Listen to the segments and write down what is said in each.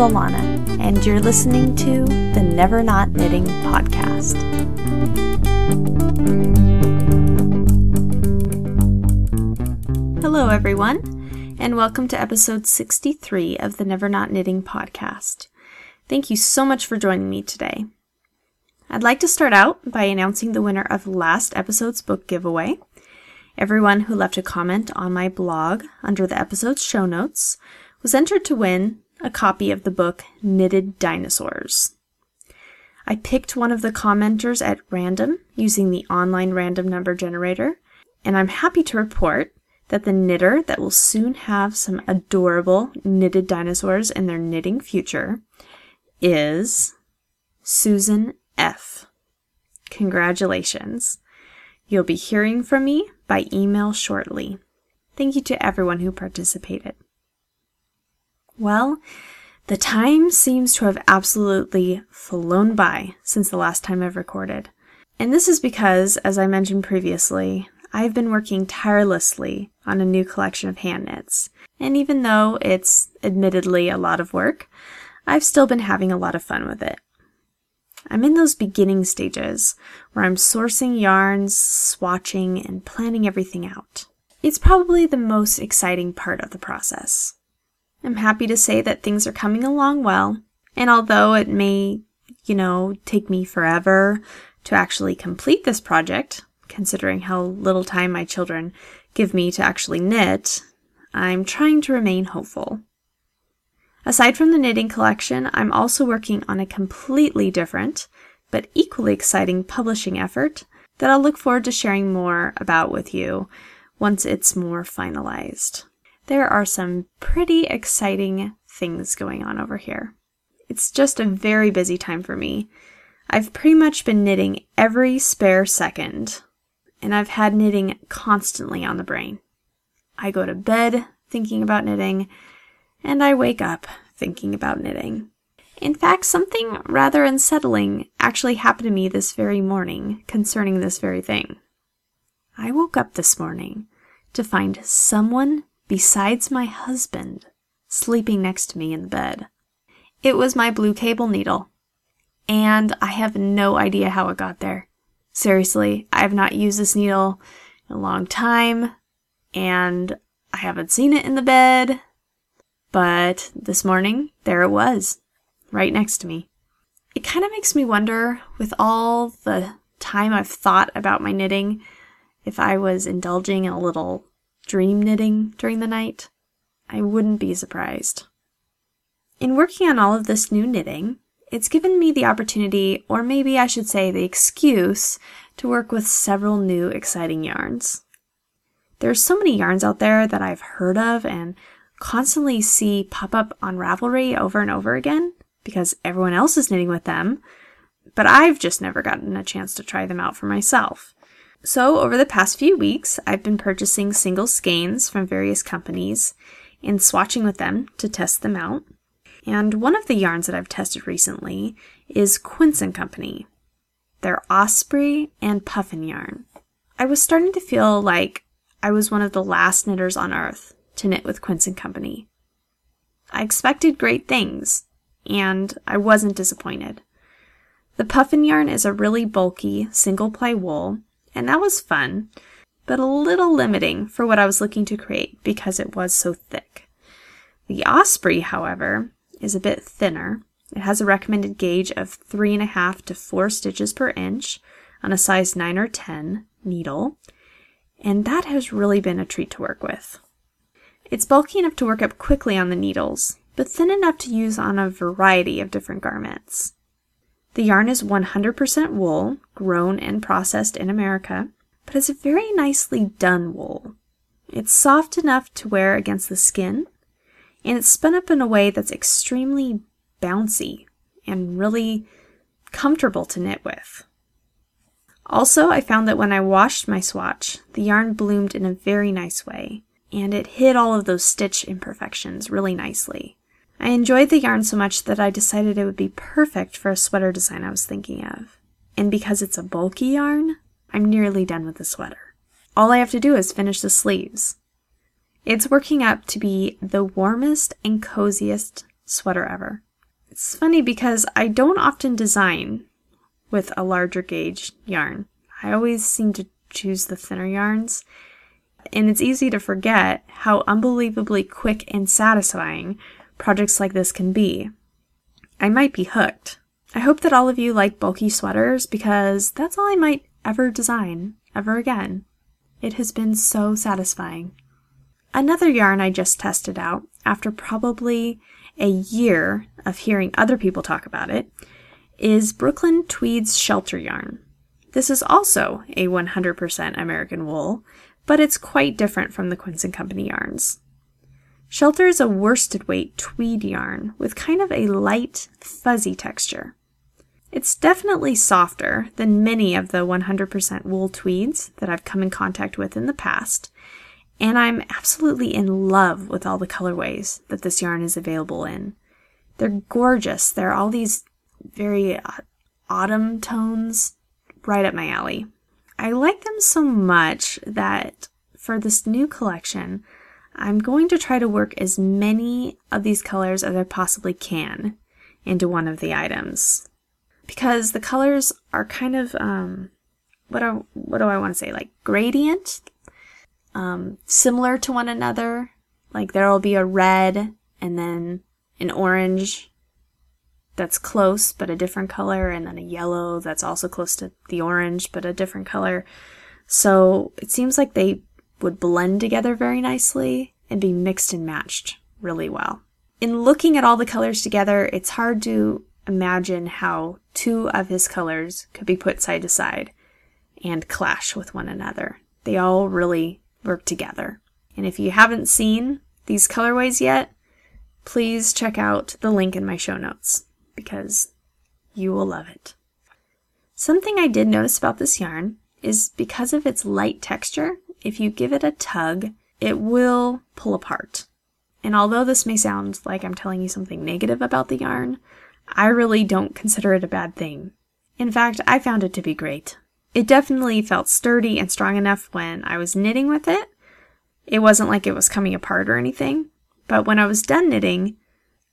Alana, and you're listening to the Never Not Knitting podcast. Hello, everyone, and welcome to episode 63 of the Never Not Knitting podcast. Thank you so much for joining me today. I'd like to start out by announcing the winner of last episode's book giveaway. Everyone who left a comment on my blog under the episode's show notes was entered to win a copy of the book Knitted Dinosaurs. I picked one of the commenters at random using the online random number generator, and I'm happy to report that the knitter that will soon have some adorable knitted dinosaurs in their knitting future is Susan F. Congratulations. You'll be hearing from me by email shortly. Thank you to everyone who participated. Well, the time seems to have absolutely flown by since the last time I've recorded. And this is because, as I mentioned previously, I've been working tirelessly on a new collection of hand knits. And even though it's admittedly a lot of work, I've still been having a lot of fun with it. I'm in those beginning stages where I'm sourcing yarns, swatching, and planning everything out. It's probably the most exciting part of the process. I'm happy to say that things are coming along well, and although it may, you know, take me forever to actually complete this project, considering how little time my children give me to actually knit, I'm trying to remain hopeful. Aside from the knitting collection, I'm also working on a completely different, but equally exciting publishing effort that I'll look forward to sharing more about with you once it's more finalized there are some pretty exciting things going on over here. It's just a very busy time for me. I've pretty much been knitting every spare second, and I've had knitting constantly on the brain. I go to bed thinking about knitting, and I wake up thinking about knitting. In fact, something rather unsettling actually happened to me this very morning concerning this very thing. I woke up this morning to find someone besides my husband, sleeping next to me in the bed. It was my blue cable needle, and I have no idea how it got there. Seriously, I have not used this needle in a long time, and I haven't seen it in the bed, but this morning, there it was, right next to me. It kind of makes me wonder, with all the time I've thought about my knitting, if I was indulging in a little dream knitting during the night, I wouldn't be surprised. In working on all of this new knitting, it's given me the opportunity, or maybe I should say the excuse, to work with several new exciting yarns. There's so many yarns out there that I've heard of and constantly see pop up on Ravelry over and over again because everyone else is knitting with them, but I've just never gotten a chance to try them out for myself. So, over the past few weeks, I've been purchasing single skeins from various companies and swatching with them to test them out. And one of the yarns that I've tested recently is Quince & Company. Their Osprey and Puffin yarn. I was starting to feel like I was one of the last knitters on earth to knit with Quince & Company. I expected great things, and I wasn't disappointed. The puffin yarn is a really bulky single ply wool and that was fun, but a little limiting for what I was looking to create because it was so thick. The Osprey, however, is a bit thinner. It has a recommended gauge of 3.5 to 4 stitches per inch on a size 9 or 10 needle, and that has really been a treat to work with. It's bulky enough to work up quickly on the needles, but thin enough to use on a variety of different garments. The yarn is 100% wool, grown and processed in America, but it's a very nicely done wool. It's soft enough to wear against the skin, and it's spun up in a way that's extremely bouncy and really comfortable to knit with. Also, I found that when I washed my swatch, the yarn bloomed in a very nice way, and it hid all of those stitch imperfections really nicely. I enjoyed the yarn so much that I decided it would be perfect for a sweater design I was thinking of. And because it's a bulky yarn, I'm nearly done with the sweater. All I have to do is finish the sleeves. It's working up to be the warmest and coziest sweater ever. It's funny because I don't often design with a larger gauge yarn. I always seem to choose the thinner yarns. And it's easy to forget how unbelievably quick and satisfying projects like this can be. I might be hooked. I hope that all of you like bulky sweaters because that's all I might ever design ever again. It has been so satisfying. Another yarn I just tested out after probably a year of hearing other people talk about it is Brooklyn Tweed's shelter yarn. This is also a 100% American wool, but it's quite different from the Quince & Company yarns. Shelter is a worsted weight tweed yarn with kind of a light, fuzzy texture. It's definitely softer than many of the 100% wool tweeds that I've come in contact with in the past, and I'm absolutely in love with all the colorways that this yarn is available in. They're gorgeous. They're all these very uh, autumn tones, right up my alley. I like them so much that for this new collection, I'm going to try to work as many of these colors as I possibly can into one of the items because the colors are kind of um, what are what do I want to say like gradient, um, similar to one another. Like there will be a red and then an orange that's close but a different color, and then a yellow that's also close to the orange but a different color. So it seems like they would blend together very nicely and be mixed and matched really well. In looking at all the colors together, it's hard to imagine how two of his colors could be put side to side and clash with one another. They all really work together. And if you haven't seen these colorways yet, please check out the link in my show notes because you will love it. Something I did notice about this yarn is because of its light texture, if you give it a tug, it will pull apart. And although this may sound like I'm telling you something negative about the yarn, I really don't consider it a bad thing. In fact, I found it to be great. It definitely felt sturdy and strong enough when I was knitting with it. It wasn't like it was coming apart or anything, but when I was done knitting,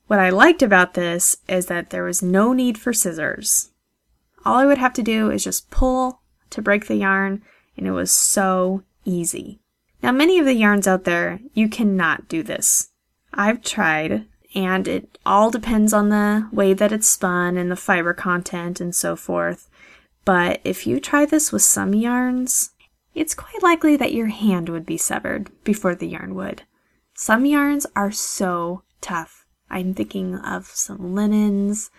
what I liked about this is that there was no need for scissors. All I would have to do is just pull to break the yarn, and it was so easy. Now, many of the yarns out there, you cannot do this. I've tried, and it all depends on the way that it's spun and the fiber content and so forth. But if you try this with some yarns, it's quite likely that your hand would be severed before the yarn would. Some yarns are so tough. I'm thinking of some linens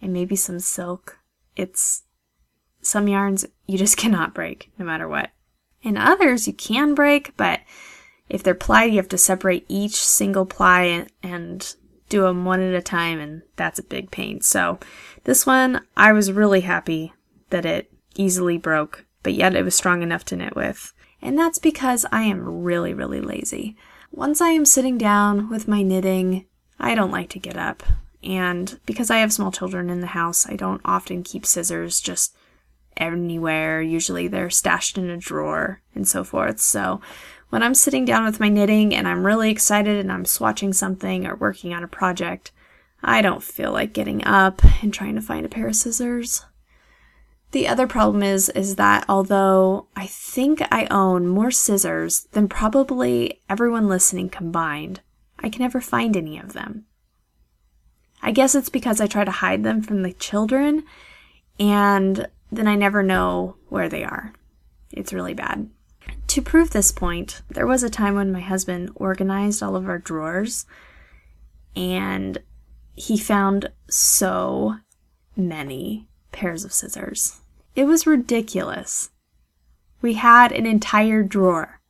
and maybe some silk. It's some yarns you just cannot break no matter what. And others you can break, but if they're plied, you have to separate each single ply and do them one at a time, and that's a big pain. So, this one, I was really happy that it easily broke, but yet it was strong enough to knit with. And that's because I am really, really lazy. Once I am sitting down with my knitting, I don't like to get up. And because I have small children in the house, I don't often keep scissors just anywhere. Usually they're stashed in a drawer and so forth. So when I'm sitting down with my knitting and I'm really excited and I'm swatching something or working on a project, I don't feel like getting up and trying to find a pair of scissors. The other problem is is that although I think I own more scissors than probably everyone listening combined, I can never find any of them. I guess it's because I try to hide them from the children and then I never know where they are. It's really bad. To prove this point, there was a time when my husband organized all of our drawers and he found so many pairs of scissors. It was ridiculous. We had an entire drawer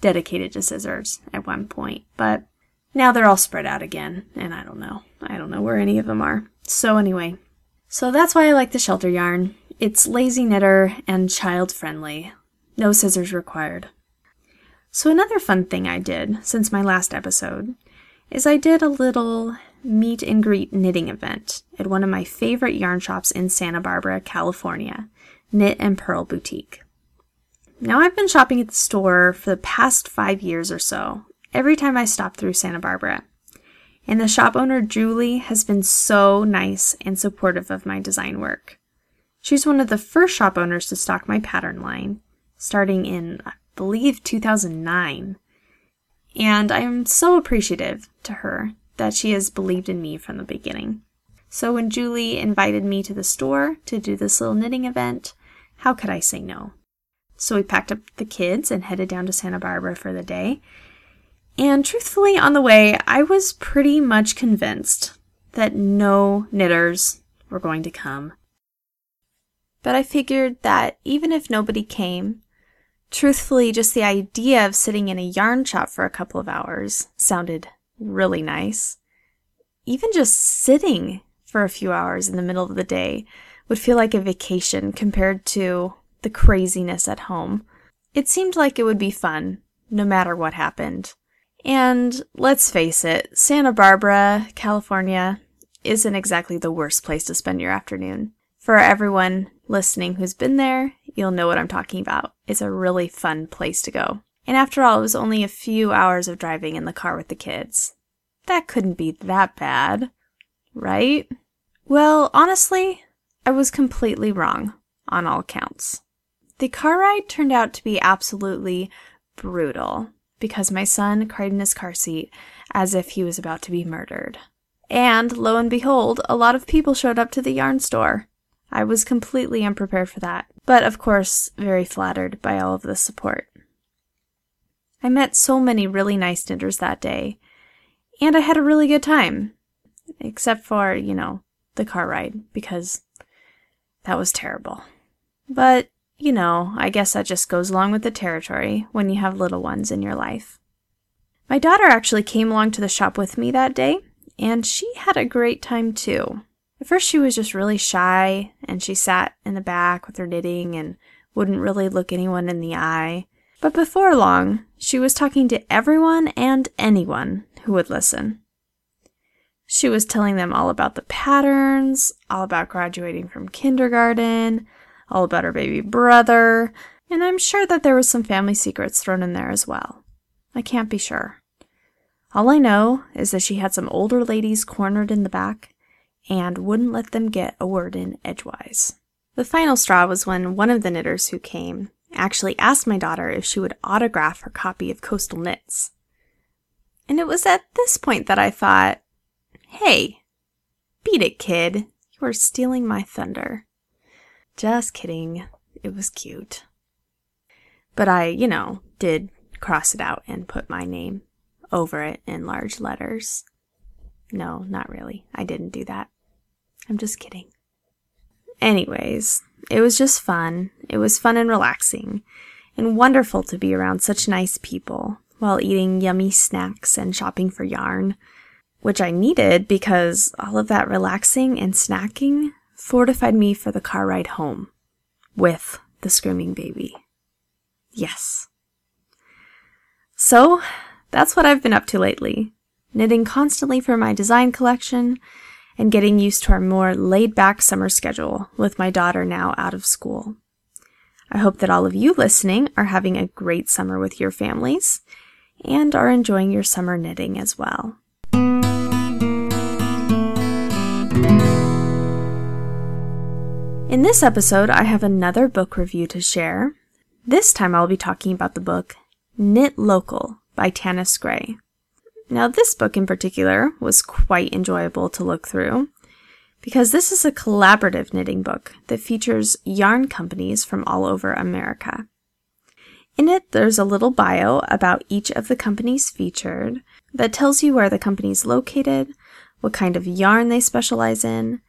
dedicated to scissors at one point, but now they're all spread out again, and I don't know. I don't know where any of them are. So, anyway, so that's why I like the shelter yarn. It's lazy knitter and child friendly. No scissors required. So, another fun thing I did since my last episode is I did a little meet and greet knitting event at one of my favorite yarn shops in Santa Barbara, California, Knit and Pearl Boutique. Now, I've been shopping at the store for the past five years or so, every time I stop through Santa Barbara. And the shop owner, Julie, has been so nice and supportive of my design work. She's one of the first shop owners to stock my pattern line, starting in, I believe, 2009. And I am so appreciative to her that she has believed in me from the beginning. So when Julie invited me to the store to do this little knitting event, how could I say no? So we packed up the kids and headed down to Santa Barbara for the day. And truthfully, on the way, I was pretty much convinced that no knitters were going to come. But I figured that even if nobody came, truthfully, just the idea of sitting in a yarn shop for a couple of hours sounded really nice. Even just sitting for a few hours in the middle of the day would feel like a vacation compared to the craziness at home. It seemed like it would be fun, no matter what happened. And let's face it, Santa Barbara, California, isn't exactly the worst place to spend your afternoon. For everyone listening who's been there, you'll know what I'm talking about. It's a really fun place to go. And after all, it was only a few hours of driving in the car with the kids. That couldn't be that bad, right? Well, honestly, I was completely wrong on all counts. The car ride turned out to be absolutely brutal because my son cried in his car seat as if he was about to be murdered. And lo and behold, a lot of people showed up to the yarn store. I was completely unprepared for that, but of course, very flattered by all of the support. I met so many really nice knitters that day, and I had a really good time. Except for, you know, the car ride, because that was terrible. But you know, I guess that just goes along with the territory when you have little ones in your life. My daughter actually came along to the shop with me that day, and she had a great time too. At first, she was just really shy, and she sat in the back with her knitting and wouldn't really look anyone in the eye. But before long, she was talking to everyone and anyone who would listen. She was telling them all about the patterns, all about graduating from kindergarten, all about her baby brother, and I'm sure that there was some family secrets thrown in there as well. I can't be sure. All I know is that she had some older ladies cornered in the back and wouldn't let them get a word in edgewise. The final straw was when one of the knitters who came actually asked my daughter if she would autograph her copy of Coastal Knits. And it was at this point that I thought, hey, beat it, kid. You are stealing my thunder. Just kidding. It was cute. But I, you know, did cross it out and put my name over it in large letters. No, not really. I didn't do that. I'm just kidding. Anyways, it was just fun. It was fun and relaxing, and wonderful to be around such nice people while eating yummy snacks and shopping for yarn, which I needed because all of that relaxing and snacking fortified me for the car ride home with the screaming baby. Yes. So, that's what I've been up to lately knitting constantly for my design collection and getting used to our more laid back summer schedule with my daughter now out of school. I hope that all of you listening are having a great summer with your families and are enjoying your summer knitting as well. In this episode, I have another book review to share. This time I'll be talking about the book Knit Local by Tanis Gray. Now, this book in particular was quite enjoyable to look through because this is a collaborative knitting book that features yarn companies from all over America. In it, there's a little bio about each of the companies featured that tells you where the company is located, what kind of yarn they specialize in,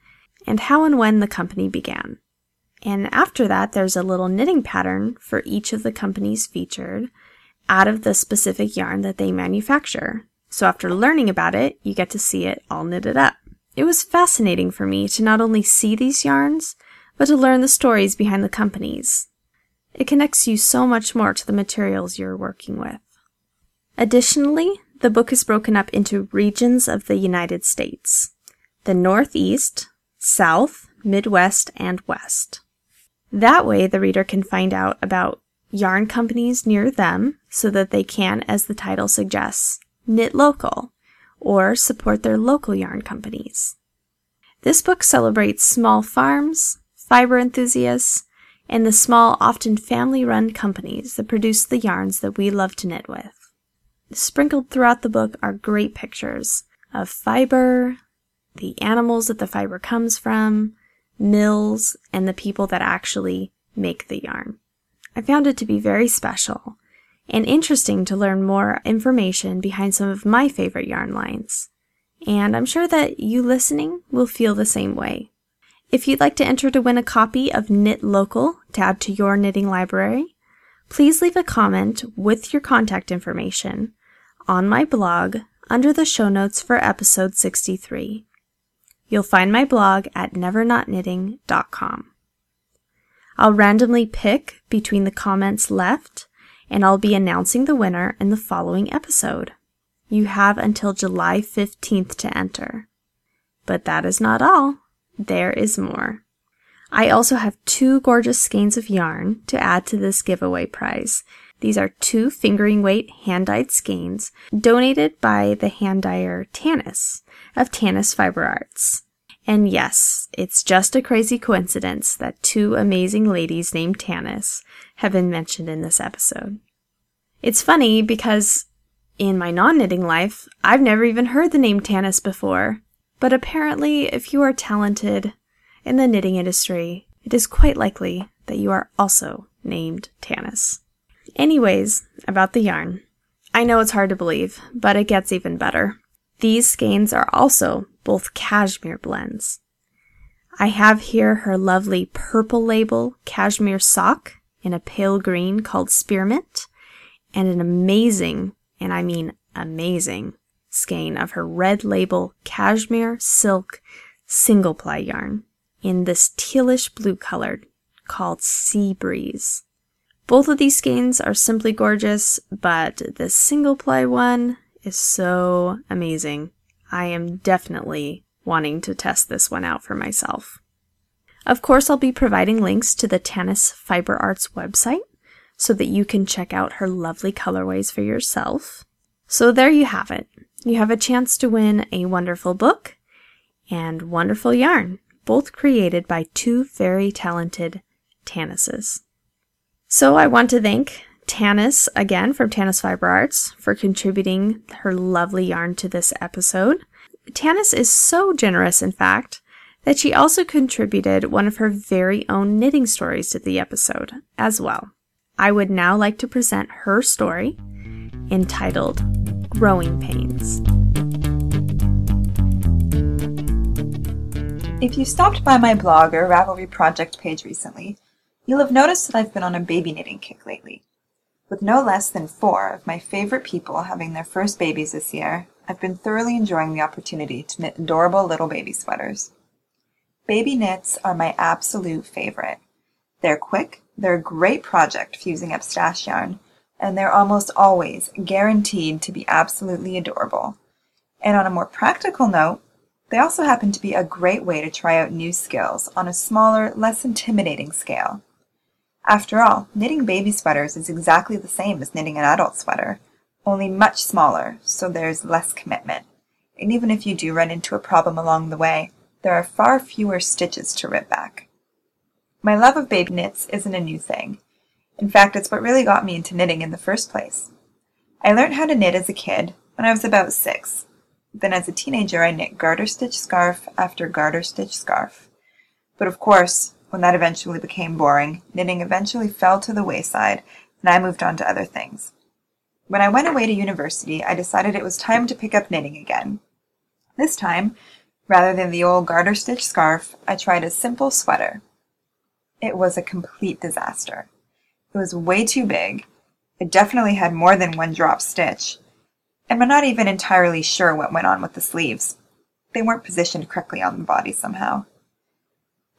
and how and when the company began. And after that, there's a little knitting pattern for each of the companies featured out of the specific yarn that they manufacture. So after learning about it, you get to see it all knitted up. It was fascinating for me to not only see these yarns, but to learn the stories behind the companies. It connects you so much more to the materials you're working with. Additionally, the book is broken up into regions of the United States the Northeast, South, Midwest, and West. That way, the reader can find out about yarn companies near them so that they can, as the title suggests, knit local, or support their local yarn companies. This book celebrates small farms, fiber enthusiasts, and the small, often family run companies that produce the yarns that we love to knit with. Sprinkled throughout the book are great pictures of fiber, the animals that the fiber comes from, mills, and the people that actually make the yarn. I found it to be very special and interesting to learn more information behind some of my favorite yarn lines. And I'm sure that you listening will feel the same way. If you'd like to enter to win a copy of Knit Local to add to your knitting library, please leave a comment with your contact information on my blog under the show notes for episode 63. You'll find my blog at nevernotknitting.com. I'll randomly pick between the comments left, and I'll be announcing the winner in the following episode. You have until July 15th to enter. But that is not all. There is more. I also have two gorgeous skeins of yarn to add to this giveaway prize. These are two fingering weight hand dyed skeins donated by the hand dyer Tanis of Tanis Fiber Arts. And yes, it's just a crazy coincidence that two amazing ladies named Tanis have been mentioned in this episode. It's funny because in my non knitting life, I've never even heard the name Tanis before. But apparently, if you are talented in the knitting industry, it is quite likely that you are also named Tanis. Anyways, about the yarn. I know it's hard to believe, but it gets even better. These skeins are also both cashmere blends. I have here her lovely purple label cashmere sock in a pale green called spearmint, and an amazing, and I mean amazing, skein of her red label cashmere silk single ply yarn in this tealish blue color called Sea Breeze. Both of these skeins are simply gorgeous, but the single ply one is so amazing. I am definitely wanting to test this one out for myself. Of course, I'll be providing links to the Tanis Fiber Arts website so that you can check out her lovely colorways for yourself. So there you have it. You have a chance to win a wonderful book and wonderful yarn, both created by two very talented Tanises. So I want to thank Tanis again from Tanis Fiber Arts for contributing her lovely yarn to this episode. Tanis is so generous, in fact, that she also contributed one of her very own knitting stories to the episode as well. I would now like to present her story entitled Growing Pains. If you stopped by my blog or Ravelry project page recently, you'll have noticed that I've been on a baby knitting kick lately. With no less than four of my favorite people having their first babies this year, I've been thoroughly enjoying the opportunity to knit adorable little baby sweaters. Baby knits are my absolute favorite. They're quick, they're a great project fusing up stash yarn, and they're almost always guaranteed to be absolutely adorable. And on a more practical note, they also happen to be a great way to try out new skills on a smaller, less intimidating scale. After all, knitting baby sweaters is exactly the same as knitting an adult sweater, only much smaller, so there's less commitment. And even if you do run into a problem along the way, there are far fewer stitches to rip back. My love of baby knits isn't a new thing. In fact, it's what really got me into knitting in the first place. I learned how to knit as a kid when I was about six. Then as a teenager, I knit garter stitch scarf after garter stitch scarf. But of course, when that eventually became boring, knitting eventually fell to the wayside, and I moved on to other things. When I went away to university, I decided it was time to pick up knitting again. This time, rather than the old garter stitch scarf, I tried a simple sweater. It was a complete disaster. It was way too big. It definitely had more than one drop stitch. And I'm not even entirely sure what went on with the sleeves. They weren't positioned correctly on the body somehow.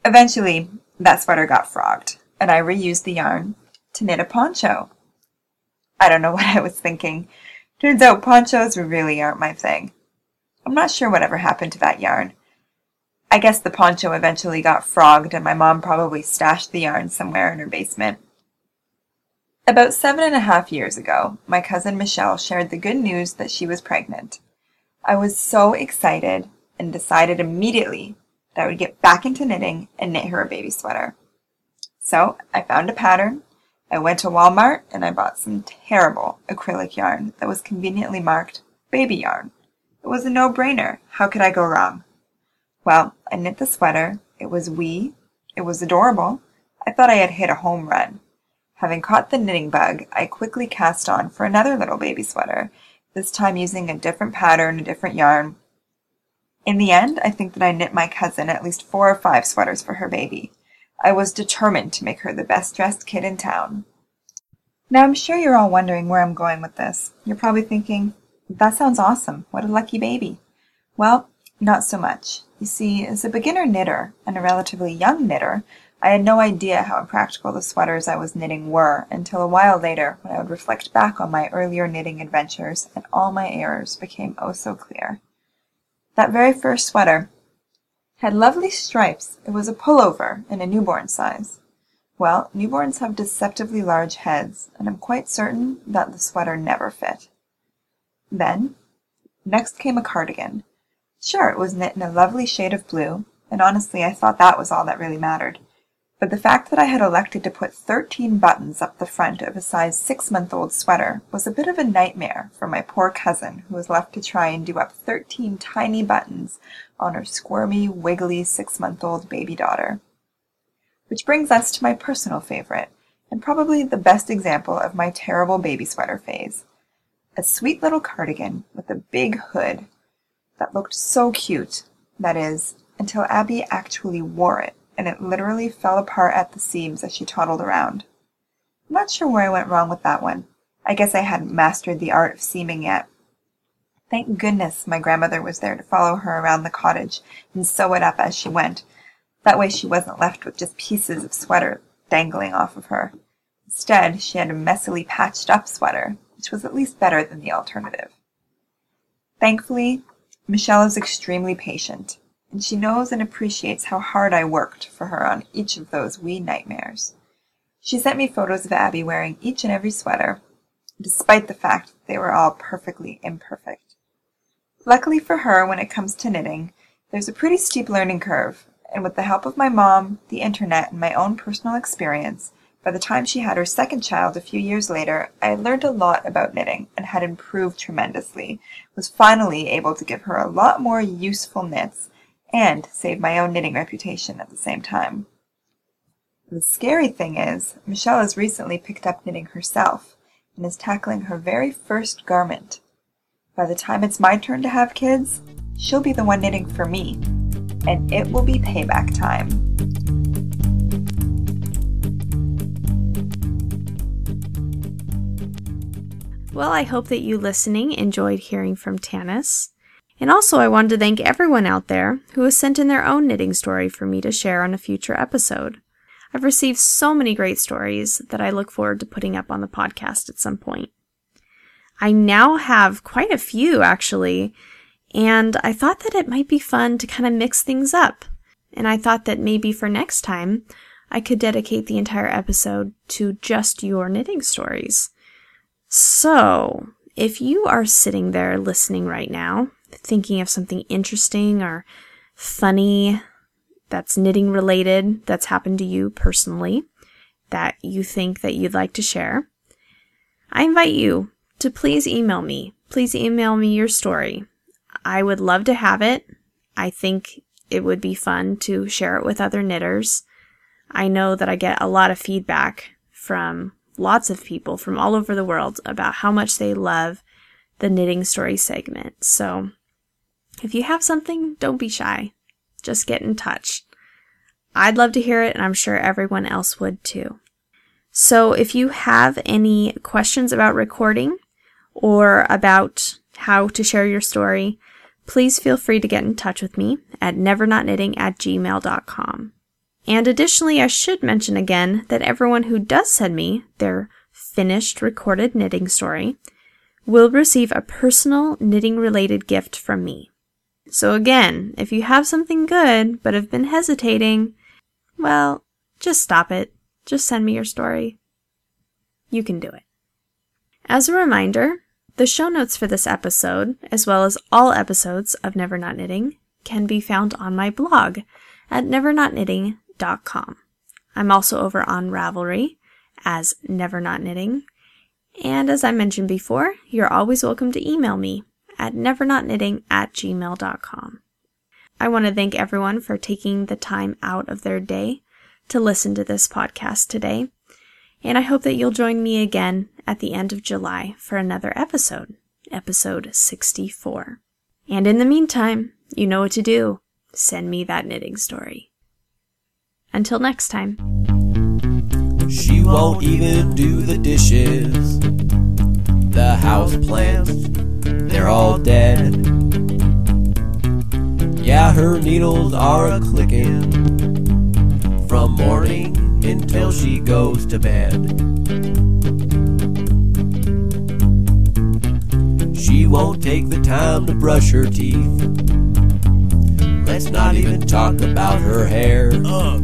Eventually, that sweater got frogged, and I reused the yarn to knit a poncho. I don't know what I was thinking. Turns out ponchos really aren't my thing. I'm not sure whatever happened to that yarn. I guess the poncho eventually got frogged, and my mom probably stashed the yarn somewhere in her basement. About seven and a half years ago, my cousin Michelle shared the good news that she was pregnant. I was so excited and decided immediately that I would get back into knitting and knit her a baby sweater. So I found a pattern. I went to Walmart and I bought some terrible acrylic yarn that was conveniently marked baby yarn. It was a no-brainer. How could I go wrong? Well, I knit the sweater. It was wee. It was adorable. I thought I had hit a home run. Having caught the knitting bug, I quickly cast on for another little baby sweater, this time using a different pattern, a different yarn. In the end, I think that I knit my cousin at least four or five sweaters for her baby. I was determined to make her the best dressed kid in town. Now I'm sure you're all wondering where I'm going with this. You're probably thinking, that sounds awesome. What a lucky baby. Well, not so much. You see, as a beginner knitter and a relatively young knitter, I had no idea how impractical the sweaters I was knitting were until a while later when I would reflect back on my earlier knitting adventures and all my errors became oh so clear. That very first sweater had lovely stripes. It was a pullover in a newborn size. Well, newborns have deceptively large heads, and I'm quite certain that the sweater never fit. Then, next came a cardigan. Sure, it was knit in a lovely shade of blue, and honestly I thought that was all that really mattered. But the fact that I had elected to put thirteen buttons up the front of a size six-month-old sweater was a bit of a nightmare for my poor cousin who was left to try and do up thirteen tiny buttons on her squirmy, wiggly six-month-old baby daughter. Which brings us to my personal favorite, and probably the best example of my terrible baby sweater phase a sweet little cardigan with a big hood that looked so cute, that is, until Abby actually wore it, and it literally fell apart at the seams as she toddled around. I'm not sure where I went wrong with that one. I guess I hadn't mastered the art of seaming yet. Thank goodness my grandmother was there to follow her around the cottage and sew it up as she went. That way she wasn't left with just pieces of sweater dangling off of her. Instead, she had a messily patched up sweater which was at least better than the alternative. Thankfully, Michelle is extremely patient, and she knows and appreciates how hard I worked for her on each of those wee nightmares. She sent me photos of Abby wearing each and every sweater, despite the fact that they were all perfectly imperfect. Luckily for her, when it comes to knitting, there's a pretty steep learning curve, and with the help of my mom, the internet, and my own personal experience, by the time she had her second child a few years later, I had learned a lot about knitting and had improved tremendously, was finally able to give her a lot more useful knits, and save my own knitting reputation at the same time. The scary thing is, Michelle has recently picked up knitting herself and is tackling her very first garment. By the time it's my turn to have kids, she'll be the one knitting for me, and it will be payback time. Well, I hope that you listening enjoyed hearing from Tanis. And also, I wanted to thank everyone out there who has sent in their own knitting story for me to share on a future episode. I've received so many great stories that I look forward to putting up on the podcast at some point. I now have quite a few, actually, and I thought that it might be fun to kind of mix things up. And I thought that maybe for next time, I could dedicate the entire episode to just your knitting stories. So, if you are sitting there listening right now, thinking of something interesting or funny that's knitting related that's happened to you personally that you think that you'd like to share, I invite you to please email me. Please email me your story. I would love to have it. I think it would be fun to share it with other knitters. I know that I get a lot of feedback from lots of people from all over the world about how much they love the knitting story segment. So if you have something, don't be shy. Just get in touch. I'd love to hear it, and I'm sure everyone else would too. So if you have any questions about recording or about how to share your story, please feel free to get in touch with me at nevernotknitting at gmail.com. And additionally, I should mention again that everyone who does send me their finished recorded knitting story will receive a personal knitting related gift from me. So again, if you have something good but have been hesitating, well, just stop it. Just send me your story. You can do it. As a reminder, The show notes for this episode, as well as all episodes of Never Not Knitting, can be found on my blog at I'm also over on Ravelry as Never Not Knitting. And as I mentioned before, you're always welcome to email me at nevernotknitting at gmail.com. I want to thank everyone for taking the time out of their day to listen to this podcast today. And I hope that you'll join me again at the end of July for another episode, episode 64. And in the meantime, you know what to do. Send me that knitting story. Until next time. She won't even do the dishes. The house plants, they're all dead. Yeah, her needles are a clicking from morning until she goes to bed. She won't take the time to brush her teeth. Let's not even talk about her hair. Uh,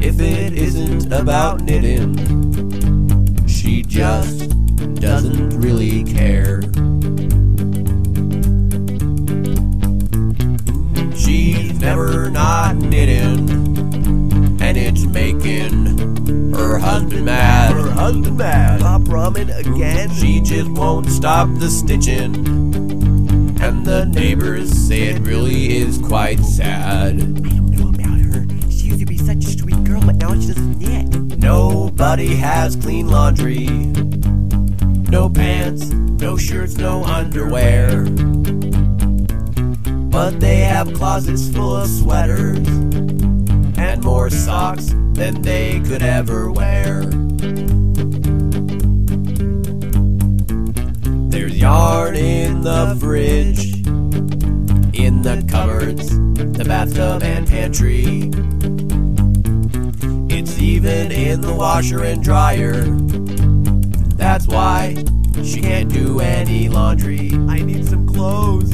if it isn't about knitting, she just doesn't really care. She's never not knitting, and it's making her husband mad. Her husband mad. Pop ramen again? She just won't stop the stitching, and the neighbors say it really is quite sad. I don't know about her. She used to be such a sweet girl, but now she doesn't knit. Nobody has clean laundry. No pants, no shirts, no underwear. But they have closets full of sweaters and more socks than they could ever wear. Yarn in the fridge, in the cupboards, the bathtub and pantry. It's even in the washer and dryer. That's why she can't do any laundry. I need some clothes.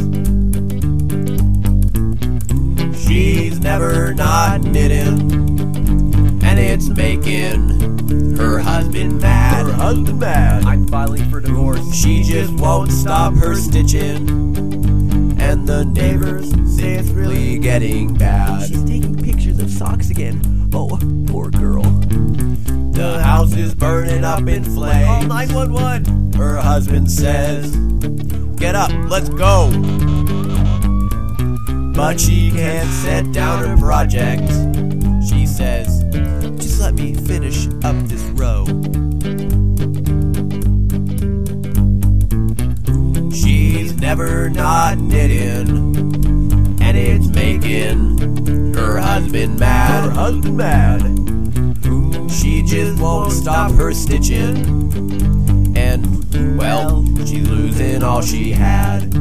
She's never not knitting, and it's making her husband mad. Her husband mad. I'm filing for divorce. She just won't stop her stitching, and the neighbors say it's really getting bad. She's taking pictures of socks again. Oh, poor girl. The house is burning up in flames. Call flames. 911. Her husband says, Get up, let's go. But she can't set down her project. She says, let me finish up this row. She's never not knitting, and it's making her husband Her husband mad. She just won't stop her stitching, and well, she's losing all she had.